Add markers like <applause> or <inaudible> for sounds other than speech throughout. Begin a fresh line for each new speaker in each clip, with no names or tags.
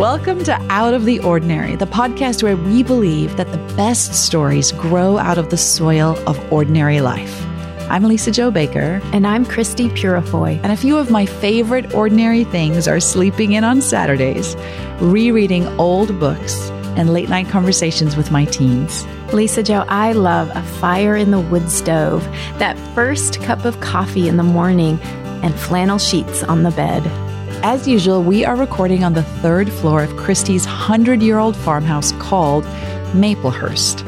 Welcome to Out of the Ordinary, the podcast where we believe that the best stories grow out of the soil of ordinary life. I'm Lisa Jo Baker.
And I'm Christie Purifoy.
And a few of my favorite ordinary things are sleeping in on Saturdays, rereading old books, and late night conversations with my teens.
Lisa Jo, I love a fire in the wood stove, that first cup of coffee in the morning, and flannel sheets on the bed.
As usual, we are recording on the third floor of Christie's 100 year old farmhouse called Maplehurst.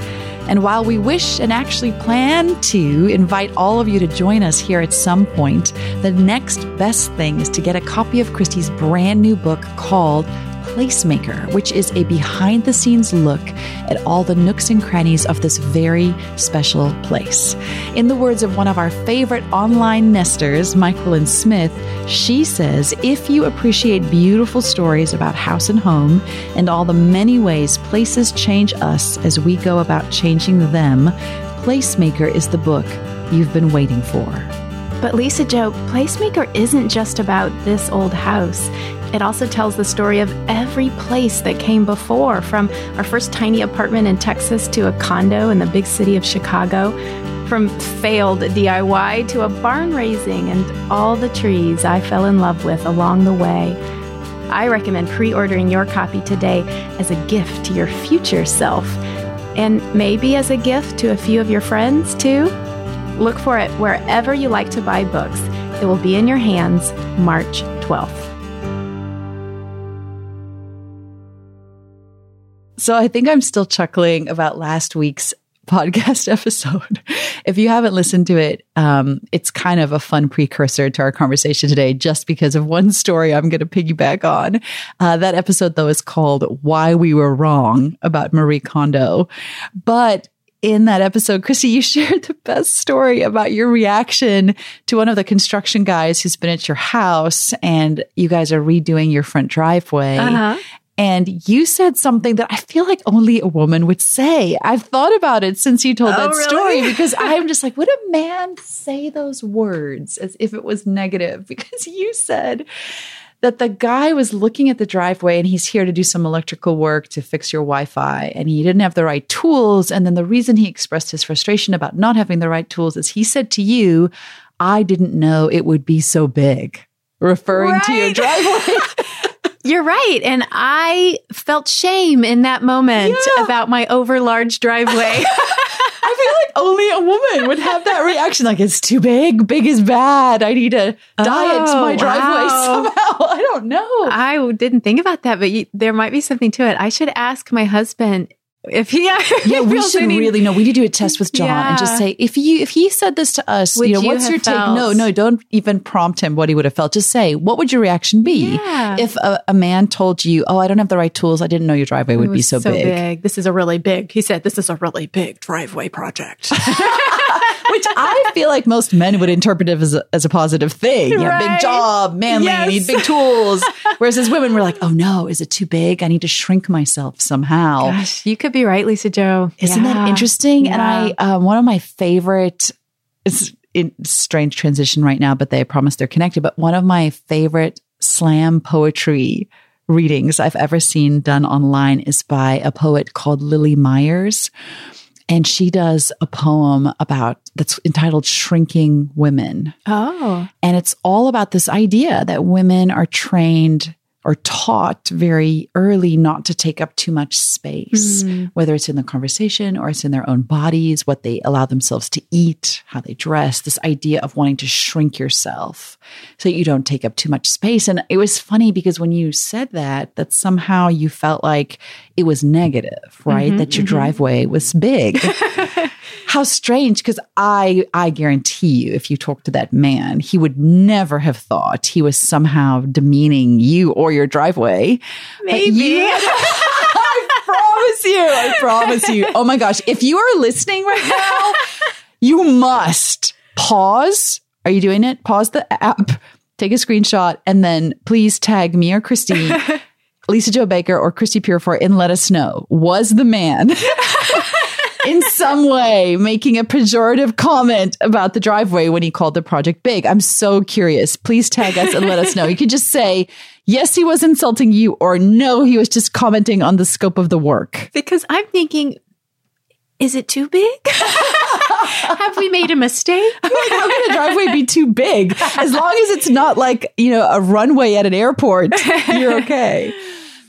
And while we wish and actually plan to invite all of you to join us here at some point, the next best thing is to get a copy of Christie's brand new book called Placemaker, which is a behind the scenes look at all the nooks and crannies of this very special place. In the words of one of our favorite online nesters, Myquillyn Smith, she says, if you appreciate beautiful stories about house and home and all the many ways places change us as we go about changing them, Placemaker is the book you've been waiting for.
But Lisa Jo, Placemaker isn't just about this old house. It also tells the story of every place that came before, from our first tiny apartment in Texas to a condo in the big city of Chicago, from failed DIY to a barn raising and all the trees I fell in love with along the way. I recommend pre ordering your copy today as a gift to your future self, and maybe as a gift to a few of your friends too. Look for it wherever you like to buy books. It will be in your hands March 12th.
So I think I'm still chuckling about last week's <laughs> podcast episode. if you haven't listened to it, um, it's kind of a fun precursor to our conversation today, just because of one story I'm going to piggyback on. Uh, that episode, though, is called Why We Were Wrong about Marie Kondo. But in that episode, Christie, you <laughs> shared the best story about your reaction to one of the construction guys who's been at your house and you guys are redoing your front driveway. Uh-huh. And you said something that I feel like only a woman would say. I've thought about it since you told oh, that really? story <laughs> because I'm just like, would a man say those words as if it was negative? <laughs> Because you said that the guy was looking at the driveway and he's here to do some electrical work to fix your Wi Fi and he didn't have the right tools. And then the reason he expressed his frustration about not having the right tools is he said to you, I didn't know it would be so big, referring right. to your driveway. <laughs>
You're right. And I felt shame in that moment yeah. about my over large driveway. <laughs>
I feel like only a woman would have that reaction. Like, it's too big. Big is bad. I need to oh, diet my driveway wow. somehow. <laughs> I don't know.
I didn't think about that, but you, there might be something to it. I should ask my husband if he <laughs>
yeah we should any, really know we need to do a test with john yeah. and just say if you if he said this to us would you know you what's your felt? take no no don't even prompt him what he would have felt just say what would your reaction be yeah. if a, a, man told you oh i don't have the right tools i didn't know your driveway would be so, so big.
big this is a really big he said this is a really big driveway project <laughs> <laughs>
which I feel like most men would interpret it as a, as a positive thing. Right. big job, manly, yes. need big tools. Whereas as women, we're like, oh no, is it too big? I need to shrink myself somehow.
Gosh, you could be right, Lisa Jo.
Isn't yeah. that interesting? Yeah. And I, um, one of my favorite, it's in strange transition right now, but they promise they're connected. But one of my favorite slam poetry readings I've ever seen done online is by a poet called Lily Myers and she does a poem about that's entitled Shrinking Women.
Oh.
And it's all about this idea that women are trained or taught very early not to take up too much space, mm. whether it's in the conversation or it's in their own bodies, what they allow themselves to eat, how they dress, this idea of wanting to shrink yourself so you don't take up too much space. And it was funny because when you said that, that somehow you felt like it was negative, right? Mm-hmm, that your mm-hmm. driveway was big. <laughs> How strange because I I guarantee you if you talk to that man, he would never have thought he was somehow demeaning you or your driveway.
Maybe. <laughs>
I promise you. I promise you. Oh my gosh, if you are listening right now, you must pause. Are you doing it? Pause the app, take a screenshot, and then please tag me or Christine, <laughs> Lisa Jo Baker or Christie Purifoy and let us know was the man <laughs> in some way making a pejorative comment about the driveway when he called the project big. I'm so curious. Please tag us and let us know. You can just say, yes, he was insulting you, or no, he was just commenting on the scope of the work.
Because I'm thinking, is it too big? <laughs> Have we made a mistake? <laughs>
How can a driveway be too big? As long as it's not like, you know, a runway at an airport, you're okay.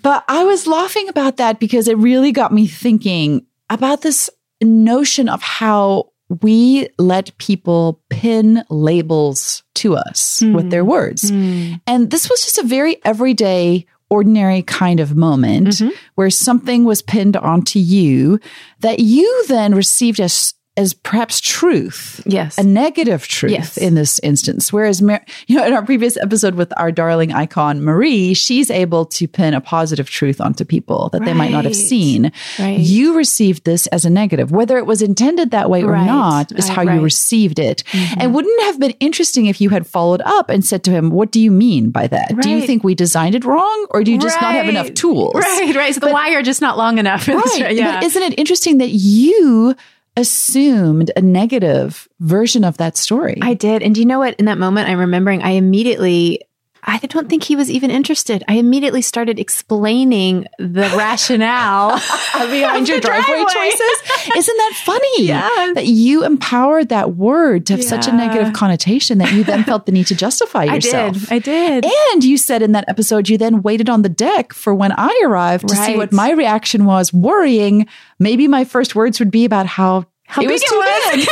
But I was laughing about that because it really got me thinking about this notion of how we let people pin labels to us mm. with their words. Mm. And this was just a very everyday, ordinary kind of moment mm-hmm. where something was pinned onto you that you then received as as perhaps truth.
Yes.
A negative truth yes. in this instance. Whereas, you know, in our previous episode with our darling icon, Marie, she's able to pin a positive truth onto people that right. they might not have seen. Right. You received this as a negative. Whether it was intended that way or right. not is how you received it. Mm-hmm. And wouldn't it have been interesting if you had followed up and said to him, what do you mean by that? Do you think we designed it wrong or do you just not have enough tools?
Right, right. So the but, wire just not long enough. <laughs>
Right. yeah. But isn't it interesting that you assumed a negative version of that story.
I did. And do you know what? In that moment, I'm remembering I immediately I don't think he was even interested. I immediately started explaining the <laughs> rationale <laughs>
behind your driveway, driveway, choices. Isn't that funny?
Yeah.
That you empowered that word to have yeah. such a negative connotation that you then felt the need to justify yourself. <laughs>
I did. I did.
And you said in that episode, you then waited on the deck for when I arrived to right. see what my reaction was, worrying maybe my first words would be about how
how
it
big
was it
was.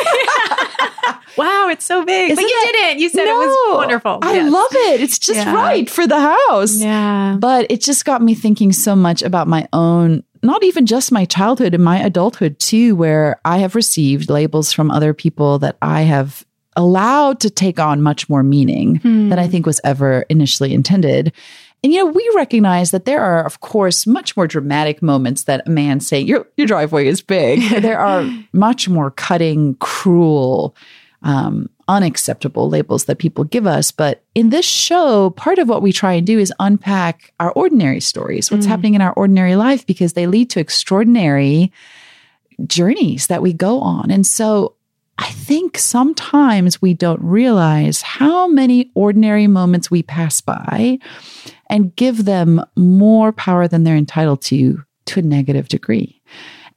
<laughs> wow, it's so big. Isn't but you didn't. You said no, it was wonderful.
I yes. love it. It's just yeah. right for the house.
Yeah.
But it just got me thinking so much about my own not even just my childhood and my adulthood too, where I have received labels from other people that I have allowed to take on much more meaning hmm. than I think was ever initially intended. And you know, we recognize that there are, of course, much more dramatic moments that a man saying your your driveway is big. <laughs> there are much more cutting, cruel, um, unacceptable labels that people give us. But in this show, part of what we try and do is unpack our ordinary stories, what's mm. happening in our ordinary life, because they lead to extraordinary journeys that we go on. And so I think sometimes we don't realize how many ordinary moments we pass by and give them more power than they're entitled to to a negative degree.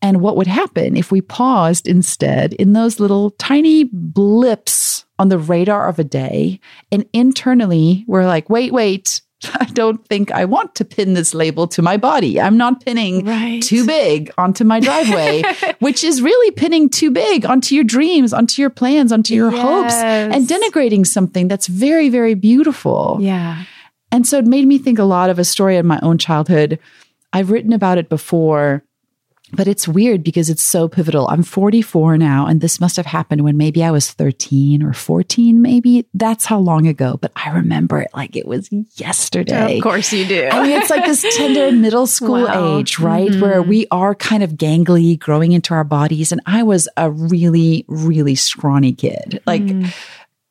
And what would happen if we paused instead in those little tiny blips on the radar of a day and internally we're like, wait, wait, <laughs> I don't think I want to pin this label to my body. I'm not pinning right. too big onto my driveway, <laughs> which is really pinning too big onto your dreams, onto your plans, onto your yes. hopes, and denigrating something that's very, very beautiful.
Yeah.
And so it made me think a lot of a story in my own childhood. I've written about it before but it's weird because it's so pivotal. I'm 44 now, and this must have happened when maybe I was 13 or 14, maybe. That's how long ago, but I remember it like it was yesterday.
Of course you do.
I mean, it's like this tender middle school wow. age, right? Mm-hmm. Where we are kind of gangly growing into our bodies. And I was a really, really scrawny kid. Like, mm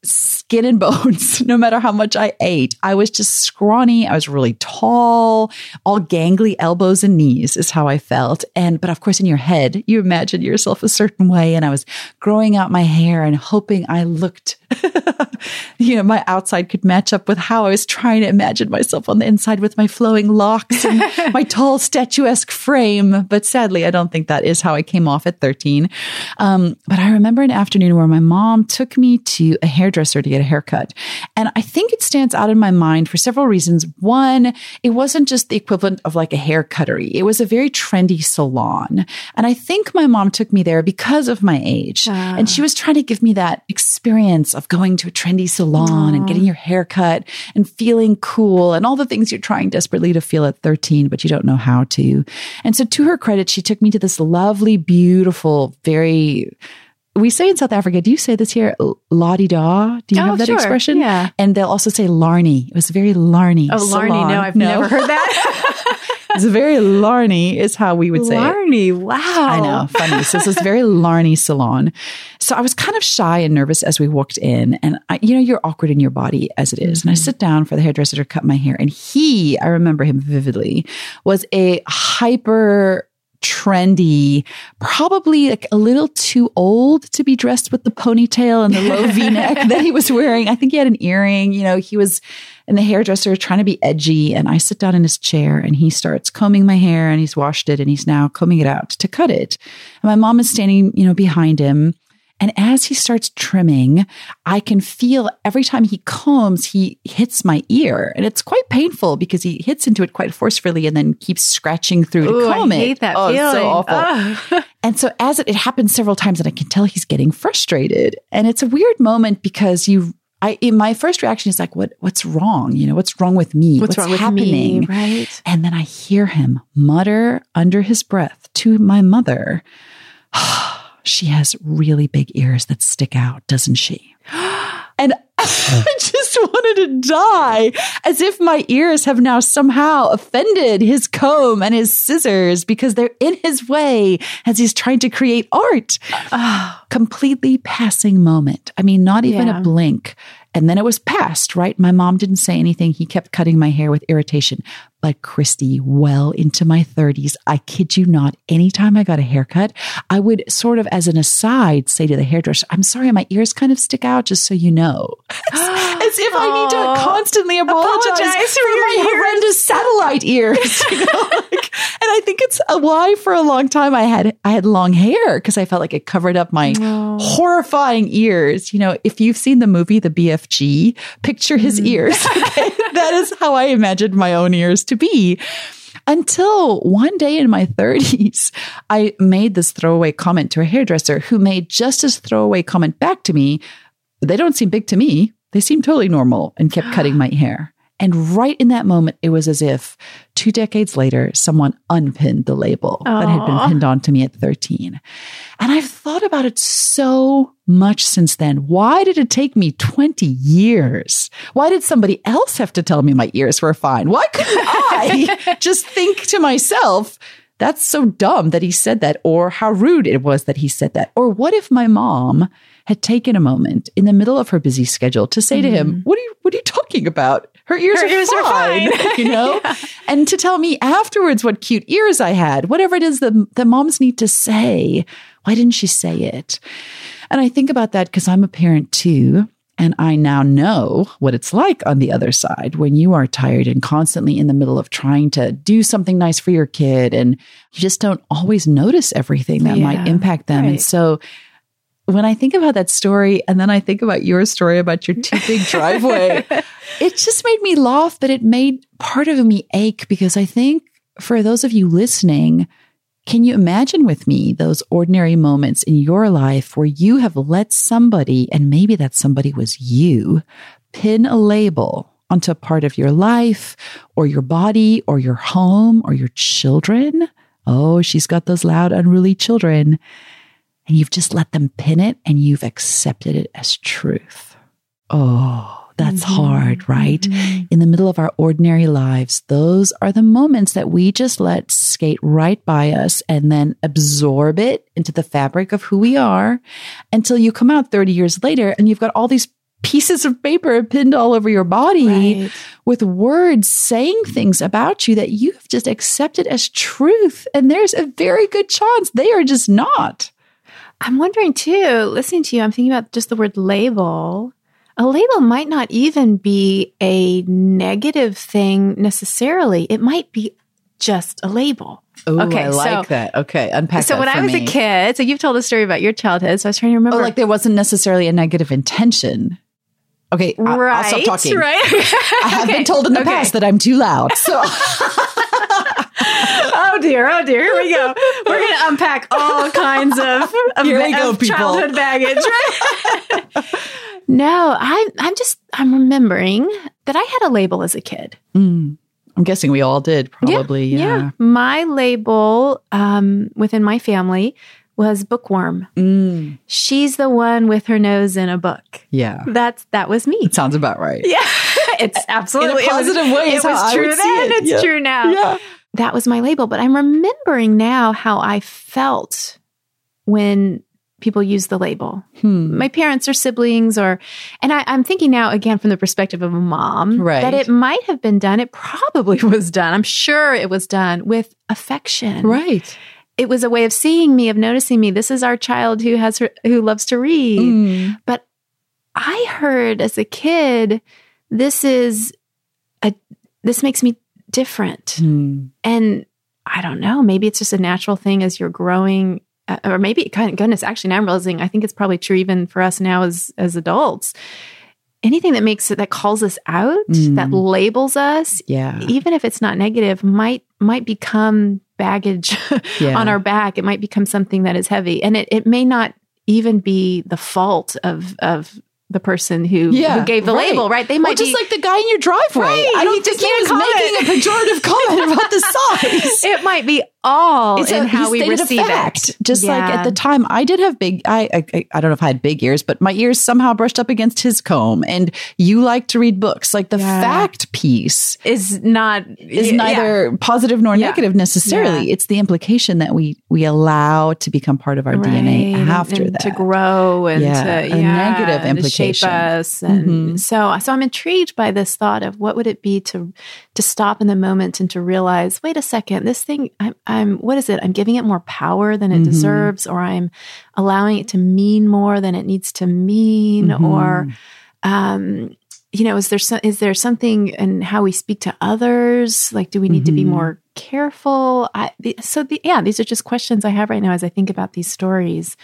skin and bones, <laughs> no matter how much I ate. I was just scrawny. I was really tall, all gangly elbows and knees is how I felt. And, but of course, in your head, you imagine yourself a certain way. And I was growing out my hair and hoping I looked <laughs> you know, my outside could match up with how I was trying to imagine myself on the inside with my flowing locks and <laughs> my tall statuesque frame. But sadly, I don't think that is how I came off at 13. Um, but I remember an afternoon where my mom took me to a hairdresser to get a haircut. And I think it stands out in my mind for several reasons. One, it wasn't just the equivalent of like a hair cuttery. It was a very trendy salon. And I think my mom took me there because of my age. Uh. And she was trying to give me that experience of going to a trendy salon and getting your hair cut and feeling cool and all the things you're trying desperately to feel at 13, but you don't know how to. And so to her credit, she took me to this lovely, beautiful, very we say in South Africa, do you say this here? La di da? Do you oh, have that
sure.
expression?
Yeah.
And they'll also say Larney. It was very Larney.
Oh, Larney. No, I've no. never heard that. <laughs>
it's very Larney is how we would say
Larney. Wow. I
know. Funny. So it's this very Larney salon. So I was kind of shy and nervous as we walked in. And I, you know, you're awkward in your body as it is. Mm-hmm. And I mm-hmm. sit down for the hairdresser to cut my hair. And he, I remember him vividly, was a hyper trendy, probably like a little too old to be dressed with the ponytail and the low V <laughs> neck that he was wearing. I think he had an earring. You know, he was in the hairdresser trying to be edgy. And I sit down in his chair and he starts combing my hair and he's washed it and he's now combing it out to cut it. And my mom is standing, you know, behind him. And as he starts trimming, I can feel every time he combs, he hits my ear. And it's quite painful because he hits into it quite forcefully and then keeps scratching through
Ooh,
to comb
I
it.
hate that
oh, it's
feeling.
so awful.
Ugh. <laughs>
And so as it, it happens several times and I can tell he's getting frustrated. And it's a weird moment because you I in my first reaction is like, what what's wrong? You know, what's wrong with me?
What's, wrong with
happening?
me? Right.
And then I hear him mutter under his breath to my mother, <sighs> oh, she has really big ears that stick out, doesn't she? <gasps> And <laughs> I just wanted to die as if my ears have now somehow offended his comb and his scissors because they're in his way as he's trying to create art. <sighs> Completely passing moment. I mean, not even
Yeah.
a blink. And then it was past, right? My mom didn't say anything. He kept cutting my hair with irritation. But Christie, well into my 30s, I kid you not, anytime I got a haircut, I would sort of as an aside say to the hairdresser, I'm sorry, my ears kind of stick out, just so you know. as, <gasps> as if I need to constantly apologize,
Apologize
for,
for
my
ears.
horrendous satellite ears. <laughs> you know, like- and I think it's why for a long time I had I had long hair because I felt like it covered up my
Oh.
horrifying ears. You know, if you've seen the movie The BFG, picture his
Mm.
ears. <laughs> Okay? that is how I imagined my own ears to be. Until one day in my 30s, I made this throwaway comment to a hairdresser who made just as throwaway comment back to me. They don't seem big to me. They seem totally normal and kept cutting my hair. And right in that moment, it was as if two decades later, someone unpinned the label that had been pinned onto me at 13. And I've thought about it so much since then. Why did it take me 20 years? Why did somebody else have to tell me my ears were fine? Why couldn't I <laughs> just think to myself, that's so dumb that he said that, or how rude it was that he said that? Or what if my mom had taken a moment in the middle of her busy schedule to say to him, mm-hmm. "What are you What are you talking about? Her ears,
Her
are,
ears are
fine,
fine." <laughs>
you know." <laughs> And to tell me afterwards what cute ears I had, whatever it is that the moms need to say. Why didn't she say it? And I think about that because I'm a parent too. And I now know what it's like on the other side when you are tired and constantly in the middle of trying to do something nice for your kid and you just don't always notice everything that might impact them. And so when I think about that story and then I think about your story about your too big <laughs> driveway, it just made me laugh, but it made part of me ache because I think for those of you listening, can you imagine with me those ordinary moments in your life where you have let somebody, and maybe that somebody was you, pin a label onto a part of your life or your body or your home or your children? Oh, she's got those loud, unruly children. And you've just let them pin it and you've accepted it as truth. Oh, that's mm-hmm. hard, right? Mm-hmm. In the middle of our ordinary lives, those are the moments that we just let skate right by us and then absorb it into the fabric of who we are until you come out 30 years later and you've got all these pieces of paper pinned all over your body
Right.
with words saying things about you that you've just accepted as truth. And there's a very good chance they are just not.
I'm wondering too, listening to you, I'm thinking about just the word label. A label might not even be a negative thing necessarily. It might be just a label.
Oh,
Okay,
I like
so-
that. Okay, unpack
so when I was
me.
a kid, so you've told a story about your childhood. So I was trying to oh, remember.
Oh, like there wasn't necessarily a negative intention. Okay,
right,
I'll stop talking. <laughs>
right.
I have been told in the past that I'm too loud. So
oh <laughs> dear, oh dear. Here we go. We're going to unpack all kinds of, of,
Here we
of
go, people.
childhood baggage. Right? <laughs> no, I'm I'm just I'm remembering that I had a label as a kid.
Mm, I'm guessing we all did, probably. Yeah.
My label um, within my family was bookworm.
Mm,
She's the one with her nose in a book.
yeah.
That's that was me.
It sounds about right. <laughs>
Yeah, it's absolutely
In a positive
it was,
way
It was true then.
it.
It's
Yeah.
true now.
Yeah.
That was my label, but I'm remembering now how I felt when people use the label.
Hmm.
My parents or siblings, or and I, I'm thinking now again from the perspective of a mom
Right.
that it might have been done. It probably <laughs> was done. I'm sure it was done with affection,
Right.
it was a way of seeing me, of noticing me. This is our child who has her, who loves to read.
Mm.
But I heard as a kid, this is a this makes me different.
Mm.
And I don't know, maybe it's just a natural thing as you're growing uh, or maybe kind of goodness actually now i'm realizing i think it's probably true even for us now as as adults anything that makes it that calls us out
Mm.
that labels us
Yeah.
even if it's not negative might might become baggage <laughs>
Yeah.
on our back it might become something that is heavy and it, it may not even be the fault of of the person who, who gave the
right.
label right they
Well,
might
just
be
like the guy in your driveway.
Right,
I don't
he
think he was
comment.
making a pejorative comment about the <laughs> size.
it might be all
It's a-
in how
he
we
a
receive
fact.
it
Just like at the time, I did have big. I, I I don't know if I had big ears, but my ears somehow brushed up against his comb. And you like to read books. Like the
Yeah.
fact piece
is not
is
yeah.
neither positive nor
Yeah.
negative necessarily. It's the implication that we we allow to become part of our DNA
Right, and-
after
and
that.
to grow and
Yeah,
to
a
yeah,
negative
and to shape
implication.
us and
Mhm.
so so I'm intrigued by this thought of what would it be to to stop in the moment and to realize wait a second this thing I'm, I'm what is it I'm giving it more power than it
Mhm.
deserves or I'm allowing it to mean more than it needs to mean
Mhm.
or um you know is there so, is there something in how we speak to others like do we need to be
Mhm.
more careful I, the, so the, yeah these are just questions i have right now as i think about these stories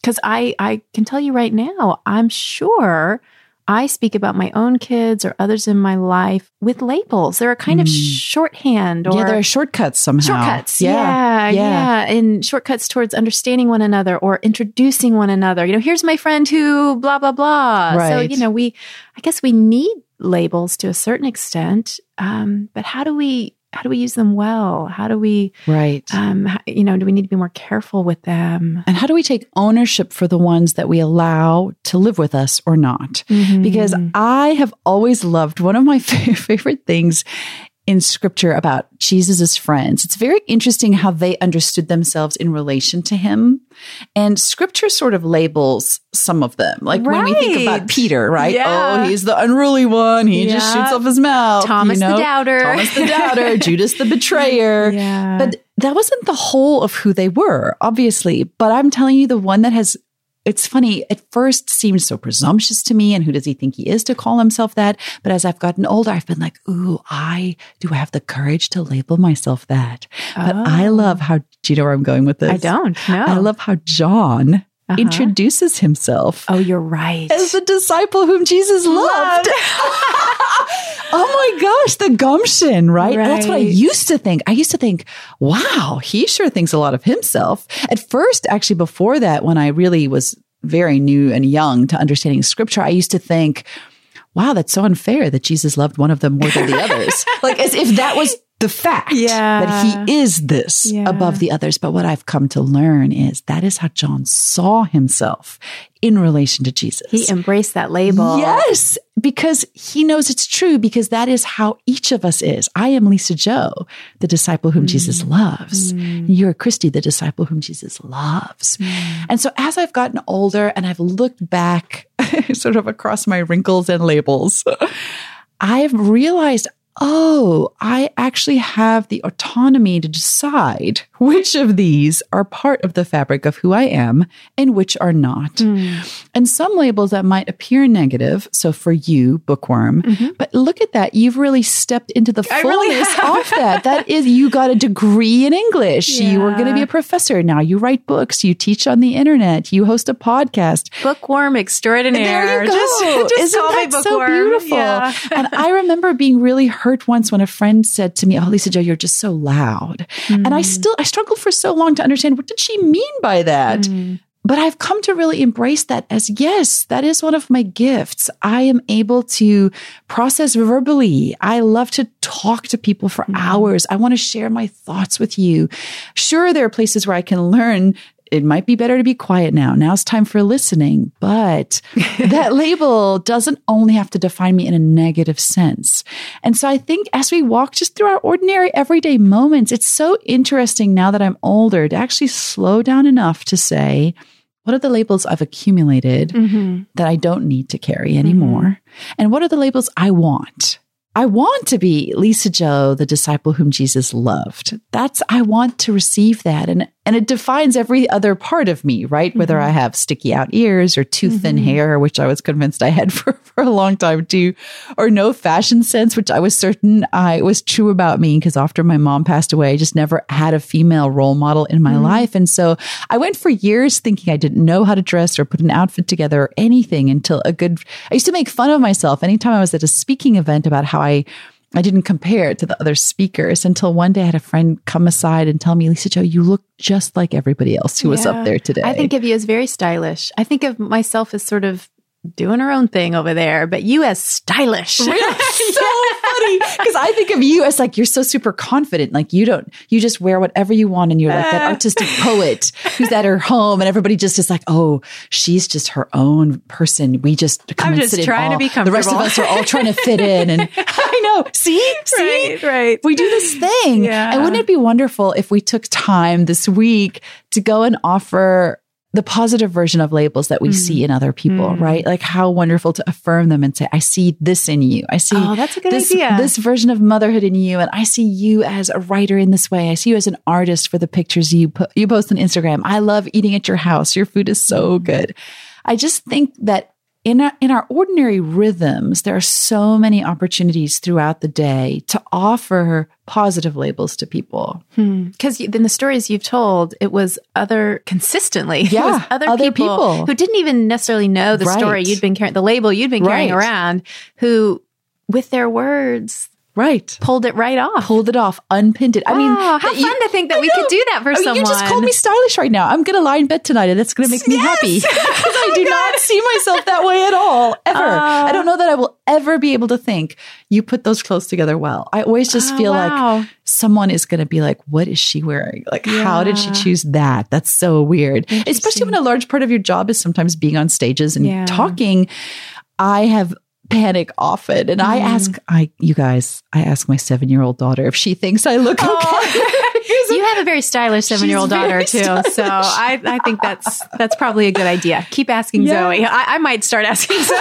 because i i can tell you right now i'm sure i speak about my own kids or others in my life with labels they're a kind of
Mm.
shorthand or
yeah, there are shortcuts somehow.
Shortcuts.
Yeah.
Yeah, yeah.
yeah.
And shortcuts towards understanding one another or introducing one another. You know, here's my friend who blah, blah, blah. So, you know, we, I guess we need labels to a certain extent. Um, but how do we, how do we use them well? How do we,
Right.
um, you know, do we need to be more careful with them?
and how do we take ownership for the ones that we allow to live with us or not? because
Mm.
I have always loved one of my <laughs> favorite things in scripture about Jesus's friends. It's very interesting how they understood themselves in relation to him. And scripture sort of labels some of them. Like when we think about Peter, right?
Yeah.
Oh, he's the unruly one. He just shoots off his mouth.
Thomas
you know?
the doubter.
Thomas the <laughs> doubter, Judas the betrayer.
yeah.
But that wasn't the whole of who they were, obviously. But I'm telling you, the one that has, it's funny, at first seemed so presumptuous to me. And who does he think he is to call himself that? But as I've gotten older, I've been like, ooh, I do I have the courage to label myself that. But I
Oh.
love how, do you know where I'm going with this?
I don't no.
I love how John
Uh-huh.
introduces himself
Oh, you're right.
as the disciple whom Jesus loved. <laughs> oh my gosh, the gumption, right? That's what I used to think. I used to think, wow, he sure thinks a lot of himself. At first, actually, before that, when I really was very new and young to understanding scripture, I used to think, wow, that's so unfair that Jesus loved one of them more than the <laughs> others. like as if that was the fact
Yeah.
that he is this
Yeah.
above the others. But what I've come to learn is that is how John saw himself in relation to Jesus.
he embraced that label.
Yes, because he knows it's true, because that is how each of us is. I am Lisa Jo, the disciple whom Jesus mm. loves. Mm. You're Christie, the disciple whom Jesus loves. Mm. And so as I've gotten older and I've looked back <laughs> sort of across my wrinkles and labels, <laughs> I've realized, oh, I actually have the autonomy to decide which of these are part of the fabric of who I am and which are not. And some labels that might appear negative, so for you, bookworm, but look at that. You've really stepped into the
really
fullness
have.
of that. That is, you got a degree in English. You were going to be a professor. Now you write books. You teach on the internet. You host a podcast.
Bookworm extraordinaire.
There you go.
Just, <laughs> just
Isn't that so beautiful?
Yeah.
and I remember being really hurt once when a friend said to me, "Oh, Lisa Jo, you're just so loud." And
Mm.
I still I struggled for so long to understand what did she mean by that.
Mm.
But I've come to really embrace that as yes, that is one of my gifts. I am able to process verbally. I love to talk to people for hours. I want to share my thoughts with you. Sure, there are places where I can learn. It might be better to be quiet now. Now it's time for listening. But <laughs> that label doesn't only have to define me in a negative sense. And so I think as we walk just through our ordinary everyday moments, it's so interesting now that I'm older to actually slow down enough to say, what are the labels I've accumulated
Mhm.
that I don't need to carry anymore? And what are the labels I want? I want to be Lisa Jo, the disciple whom Jesus loved. That's, I want to receive that. And, and it defines every other part of me, right? Whether
Mm-hmm.
I have sticky out ears or too thin hair, which I was convinced I had <laughs> for, for a long time too, or no fashion sense, which I was certain I was true about me because after my mom passed away, I just never had a female role model in my life. And so I went for years thinking I didn't know how to dress or put an outfit together or anything until a good, I used to make fun of myself anytime I was at a speaking event about how I I didn't compare it to the other speakers until one day I had a friend come aside and tell me, Lisa Jo, you look just like everybody else who was up there today.
I think of you as very stylish. I think of myself as sort of doing her own thing over there, but you as stylish.
so <laughs> <laughs> funny because I think of you as like you're so super confident. Like you don't, you just wear whatever you want, and you're like that ah. artistic poet who's at her home, and everybody just is like, oh, she's just her own person. We just come
I'm
and
just
sit in
trying to
awe.
be
The rest of us are all trying to fit in, and <laughs> I know. See, see,
Right, right.
we do this thing.
Yeah.
And wouldn't it be wonderful if we took time this week to go and offer the positive version of labels that we
Mm.
see in other people, right? Like how wonderful to affirm them and say, I see this in you. I see
Oh, that's a good
this,
idea.
this version of motherhood in you. And I see you as a writer in this way. I see you as an artist for the pictures you put, you post on Instagram. I love eating at your house. Your food is so
Mm.
good. I just think that in our, in our ordinary rhythms, there are so many opportunities throughout the day to offer positive labels to people. Hmm.
Because in the stories you've told, it was other consistently, <laughs> it
Yeah,
was other,
other
people,
people.
who didn't even necessarily know the
Right.
story you'd been carrying, the label you'd been carrying
Right.
around, who, with their words,
Right.
pulled it right off.
Pulled it off, unpinned it. I mean,
Oh, how
you-
fun to think that
I
we could do that for someone.
You just called me stylish right now. I'm going to lie in bed tonight and that's going to make me happy. <laughs> Because I oh do not see myself that way at all, ever.
Oh.
I don't know that I will ever be able to think you put those clothes together well. I always just
Oh,
feel
wow.
like someone is going to be like, what is she wearing? Like, how did she choose that? That's so weird. Especially when a large part of your job is sometimes being on stages and
Yeah.
talking. I have panic often and I
Mm-hmm.
ask I you guys I ask my 7-year-old daughter if she thinks I look okay. <laughs>
you have a very stylish seven-year-old daughter too,
stylish.
so I, I think that's that's probably a good idea. Keep asking
Yeah.
Zoe. I, I might start asking <laughs> Zoe.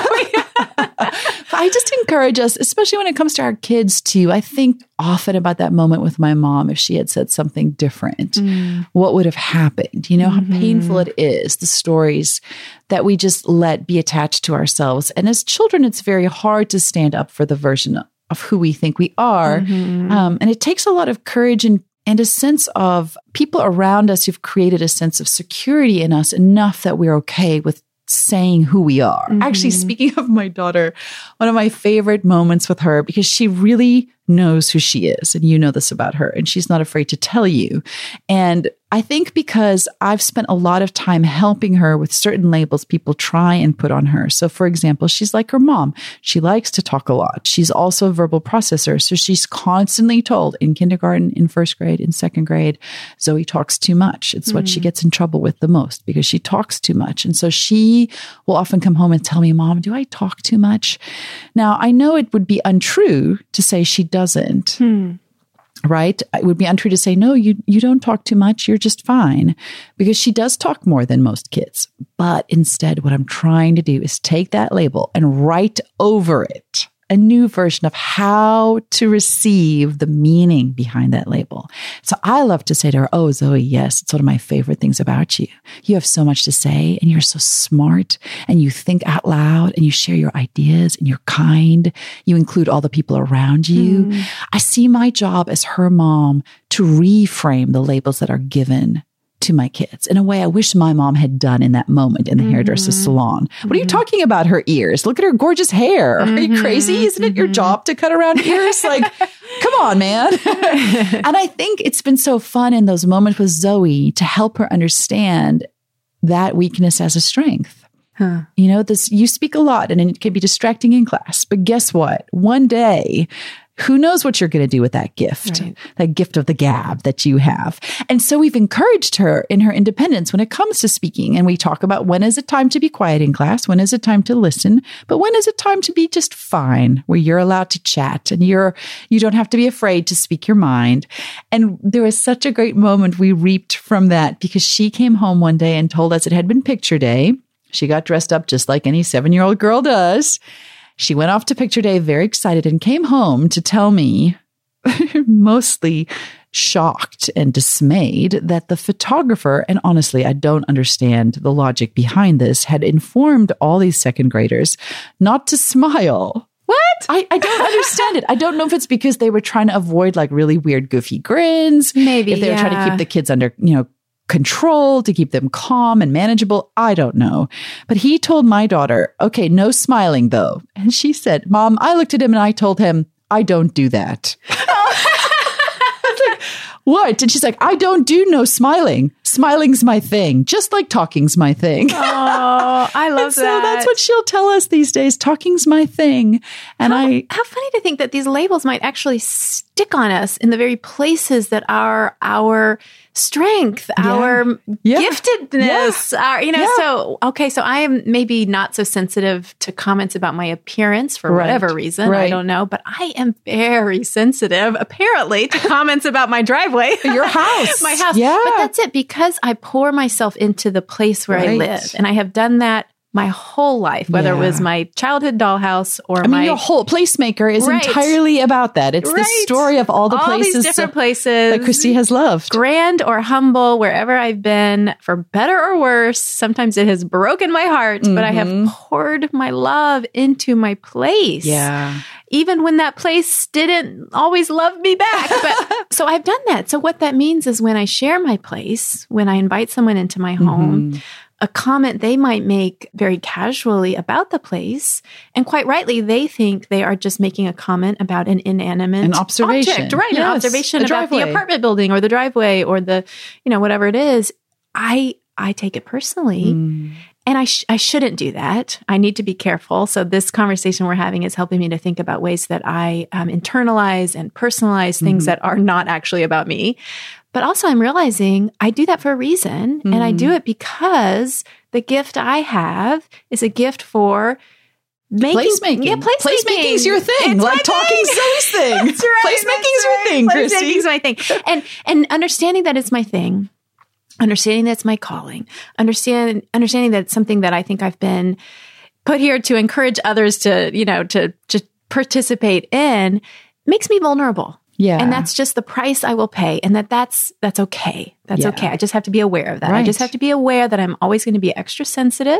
I just encourage us, especially when it comes to our kids, too. I think often about that moment with my mom. If she had said something different, mm. what would have happened? You know, how mm-hmm. painful it is, the stories that we just let be attached to ourselves. And as children, it's very hard to stand up for the version of who we think we are. Mm-hmm. Um, and it takes a lot of courage and and a sense of people around us who've created a sense of security in us enough that we're okay with saying who we are. Mm-hmm. Actually, speaking of my daughter, one of my favorite moments with her, because she really knows who she is, and you know this about her, and she's not afraid to tell you. And I think because I've spent a lot of time helping her with certain labels people try and put on her. So, for example, she's like her mom. She likes to talk a lot. She's also a verbal processor. So she's constantly told in kindergarten, in first grade, in second grade, Zoe talks too much. It's what she hmm. gets in trouble with the most because she talks too much. And so she will often come home and tell me, Mom, do I talk too much? Now, I know it would be untrue to say she doesn't hmm. Right? It would be untrue to say no you you don't talk too much. You're just fine. Because she does talk more than most kids. But instead what i'm trying to do is take that label and write over it a new version of how to receive the meaning behind that label. So I love to say to her, Oh, Zoe, yes, it's one of my favorite things about you. You have so much to say and you're so smart and you think out loud and you share your ideas and you're kind. You include all the people around you. Mm. I see my job as her mom to reframe the labels that are given to my kids in a way I wish my mom had done in that moment in the hairdresser mm-hmm. salon. What are you mm-hmm. talking about her ears? Look at her gorgeous hair. Are you mm-hmm. crazy? Isn't it your job to cut around ears? Like, <laughs> come on, man. <laughs> and I think it's been so fun in those moments with Zoe to help her understand that weakness as a strength.
Huh.
You know, this you speak a lot and it can be distracting in class, but guess what? One day, who knows what you're going to do with that gift,
Right.
that gift of the gab that you have. And so we've encouraged her in her independence when it comes to speaking. And we talk about when is it time to be quiet in class? When is it time to listen? But when is it time to be just fine, where you're allowed to chat and you're, you don't have to be afraid to speak your mind. And there was such a great moment we reaped from that because she came home one day and told us it had been picture day. She got dressed up just like any seven year old girl does. She went off to picture day very excited and came home to tell me <laughs> mostly shocked and dismayed that the photographer, and honestly, I don't understand the logic behind this, had informed all these second graders not to smile.
What?
I, I don't understand it. I don't know if it's because they were trying to avoid like really weird, goofy grins.
Maybe.
If they were trying to keep the kids under, you know, control, to keep them calm and manageable. I don't know. But he told my daughter, okay, no smiling though. And she said, Mom, I looked at him and I told him, I don't do that. Like, <laughs> what? And she's like, I don't do no smiling. Smiling's my thing, just like talking's my thing.
Oh, I <laughs> love
so
that.
that's what she'll tell us these days. Talking's my thing. And I,
How funny to think that these labels might actually stick on us in the very places that are our strength, our
Yeah.
giftedness, our, you know,
Yeah.
so, okay, so I am maybe not so sensitive to comments about my appearance for
Right.
whatever reason. I don't know, but I am very sensitive, apparently, to <laughs> comments about my driveway. <laughs>
Your house. <laughs>
my house.
Yeah.
But that's it because I pour myself into the place where I live. And I have done that my whole life, whether it was my childhood dollhouse or
I mean,
my
your whole placemaker is
Right.
entirely about that. It's the story of all the
all
places
these different
that-
places
that Christie has loved.
grand or humble, wherever I've been, for better or worse. Sometimes it has broken my heart, but I have
Mhm.
poured my love into my place.
Yeah.
Even when that place didn't always love me back. But <laughs> so I've done that. So what that means is when I share my place, when I invite someone into my home,
Mhm.
A comment they might make very casually about the place, and quite rightly, they think they are just making a comment about an inanimate
An observation.
object, right? an observation about the apartment building or the driveway or the, you know, whatever it is. I I take it personally,
Mm.
And I sh- I shouldn't do that. I need to be careful. So this conversation we're having is helping me to think about ways that I um, internalize and personalize things
Mhm.
that are not actually about me. But also, I'm realizing I do that for a reason, and I do it because the gift I have is a gift for making
Placemaking.
Yeah, placemaking.
Placemaking's your thing.
It's
like talking Zoe's <laughs> thing.
That's right.
Placemaking's
that's
your thing, Christie.
Placemaking's my thing. And and understanding that it's my thing, understanding that it's my calling, understand understanding that it's something that I think I've been put here to encourage others to, you know, to to participate in makes me vulnerable.
Yeah.
And that's just the price I will pay and that that's that's okay. That's
Yeah.
okay. I just have to be aware of that. I just have to be aware that I'm always going to be extra sensitive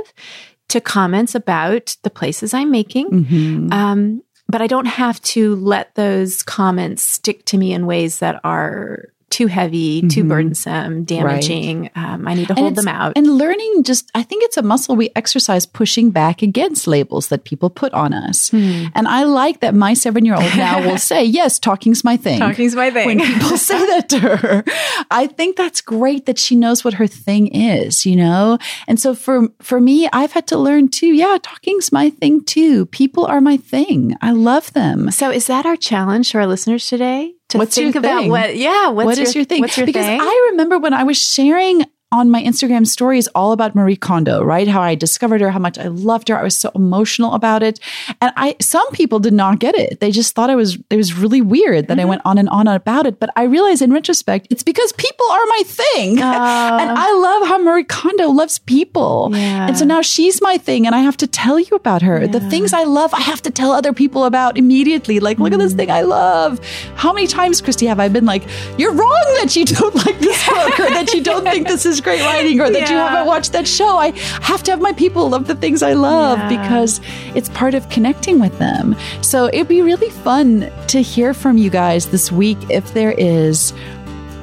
to comments about the places I'm making.
Mhm.
Um, but I don't have to let those comments stick to me in ways that are too heavy, too
Mhm.
burdensome, damaging. Um, I need to hold them out.
And learning just, I think it's a muscle we exercise pushing back against labels that people put on us.
Hmm.
And I like that my seven year old now <laughs> will say, yes, talking's my thing.
Talking's my thing.
when people <laughs> say that to her. I think that's great that she knows what her thing is, you know? And so for for me, I've had to learn too, yeah, talking's my thing too. People are my thing. I love them.
so, is that our challenge to our listeners today? To
What's your
think about
thing?
what? Yeah, what's
What is your thing?
What's your
because
thing?
I remember when I was sharing on my Instagram stories all about Marie Kondo, right? How I discovered her, how much I loved her. I was so emotional about it. And I some people did not get it. They just thought I was it was really weird that I
Mm-hmm.
went on and on about it. But I realized in retrospect, it's because people are my thing. <laughs> and I love how Marie Kondo loves people.
Yeah.
And so now she's my thing and I have to tell you about her. The things I love, I have to tell other people about immediately. Like, look at this thing I love. How many times, Christie, have I been like, you're wrong that you don't <laughs> like this book or that you don't think this is great writing or that you haven't watched that show? I have to have my people love the things I love
Yeah.
because it's part of connecting with them. So it'd be really fun to hear from you guys this week if there is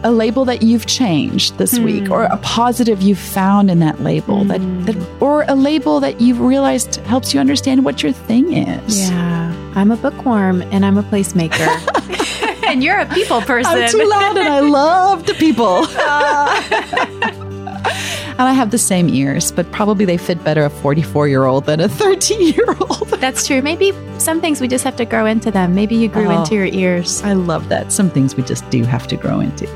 a label that you've changed this hmm. week or a positive you've found in that label that, hmm. that or a label that you've realized helps you understand what your thing is.
yeah, I'm a bookworm and I'm a placemaker. <laughs> <laughs> and you're a people person.
I'm too loud and I <laughs> love the people. Uh, and I have the same ears, but probably they fit better a 44 year old than a 13 year old. <laughs>
That's true. Maybe some things we just have to grow into them. Maybe you grew
Oh.
into your ears.
I love that. Some things we just do have to grow into.